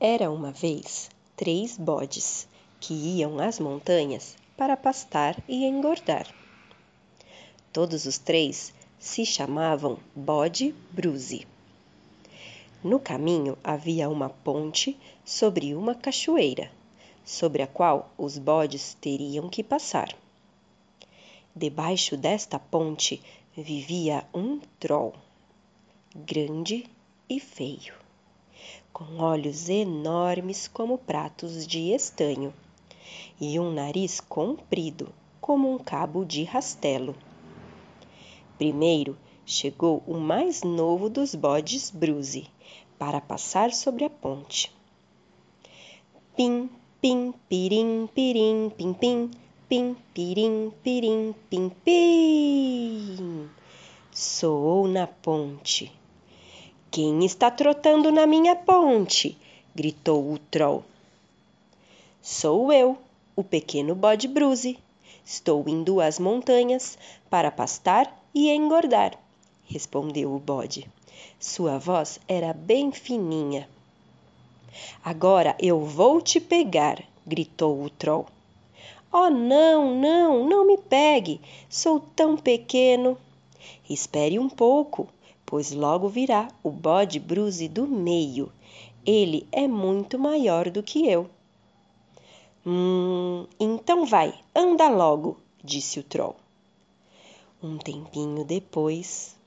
Era uma vez três bodes que iam às montanhas para pastar e engordar. Todos os três se chamavam Bode Bruze. No caminho havia uma ponte sobre uma cachoeira, sobre a qual os bodes teriam que passar. Debaixo desta ponte vivia um troll, grande e feio com olhos enormes como pratos de estanho e um nariz comprido como um cabo de rastelo. Primeiro chegou o mais novo dos bodes Bruze para passar sobre a ponte. Pim, pim, pirim, pirim, pim, pim, pim, pirim, pirim, pim, pim. Soou na ponte. Quem está trotando na minha ponte? gritou o troll. Sou eu, o pequeno bode Bruze. Estou indo às montanhas para pastar e engordar, respondeu o bode. Sua voz era bem fininha. Agora eu vou te pegar, gritou o troll. Oh, não, não, não me pegue, sou tão pequeno. Espere um pouco, pois logo virá o bode Bruze do meio. Ele é muito maior do que eu. Hum, então vai, anda logo, disse o troll. Um tempinho depois,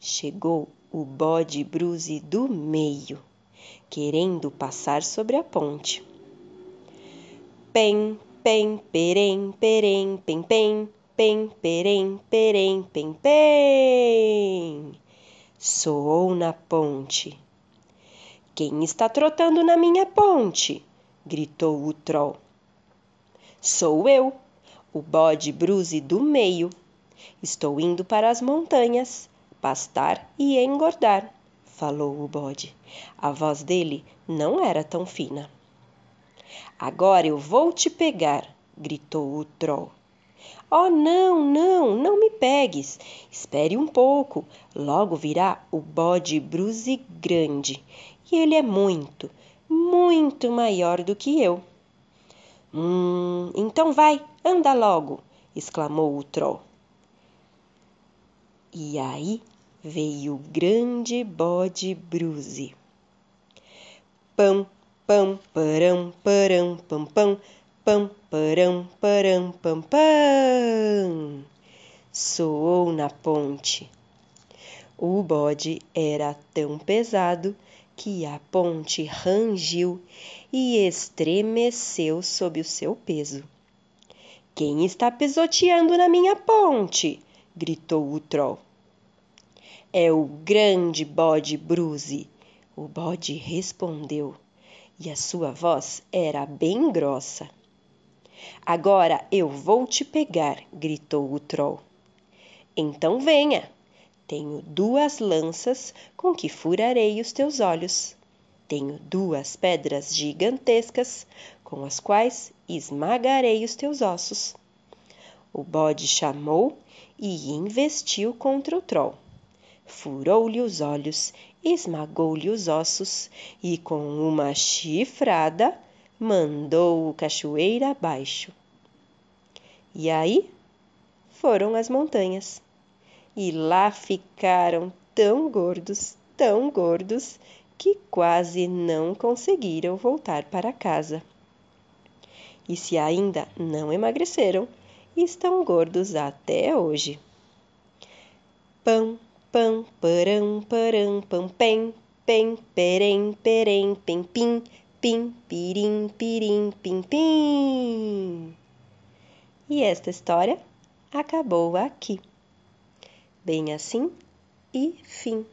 chegou o bode Bruze do meio, querendo passar sobre a ponte. Pem, pem, perem, perem, pem, pem, pem, perem, perem, pem, pem. Soou na ponte. Quem está trotando na minha ponte? gritou o troll. Sou eu, o bode Bruze do meio. Estou indo para as montanhas, pastar e engordar, falou o bode. A voz dele não era tão fina. Agora eu vou te pegar, gritou o troll. Oh, não, não, não me pegues. Espere um pouco. Logo virá o bode Bruze grande. E ele é muito, muito maior do que eu. Hum, então vai, anda logo, exclamou o troll. E aí veio o grande bode Bruze. Pam, pam, param, param, pam, pam, pam, param, param, pam, pam. Soou na ponte. O bode era tão pesado que a ponte rangiu e estremeceu sob o seu peso. Quem está pisoteando na minha ponte? gritou o troll. É o grande bode Bruze, o bode respondeu, e a sua voz era bem grossa. Agora eu vou te pegar, gritou o troll. Então venha. Tenho duas lanças com que furarei os teus olhos. Tenho duas pedras gigantescas com as quais esmagarei os teus ossos. O bode chamou e investiu contra o troll. Furou-lhe os olhos, esmagou-lhe os ossos e, com uma chifrada, mandou-o cachoeira abaixo. E aí foram às montanhas. E lá ficaram tão gordos, tão gordos, que quase não conseguiram voltar para casa. E se ainda não emagreceram, estão gordos até hoje. Pão, pão, parão, parão, pam, pem, pem, perem, perem, pem, pim, pim, pirim, pirim, pim, pim. E esta história acabou aqui. Bem assim e fim.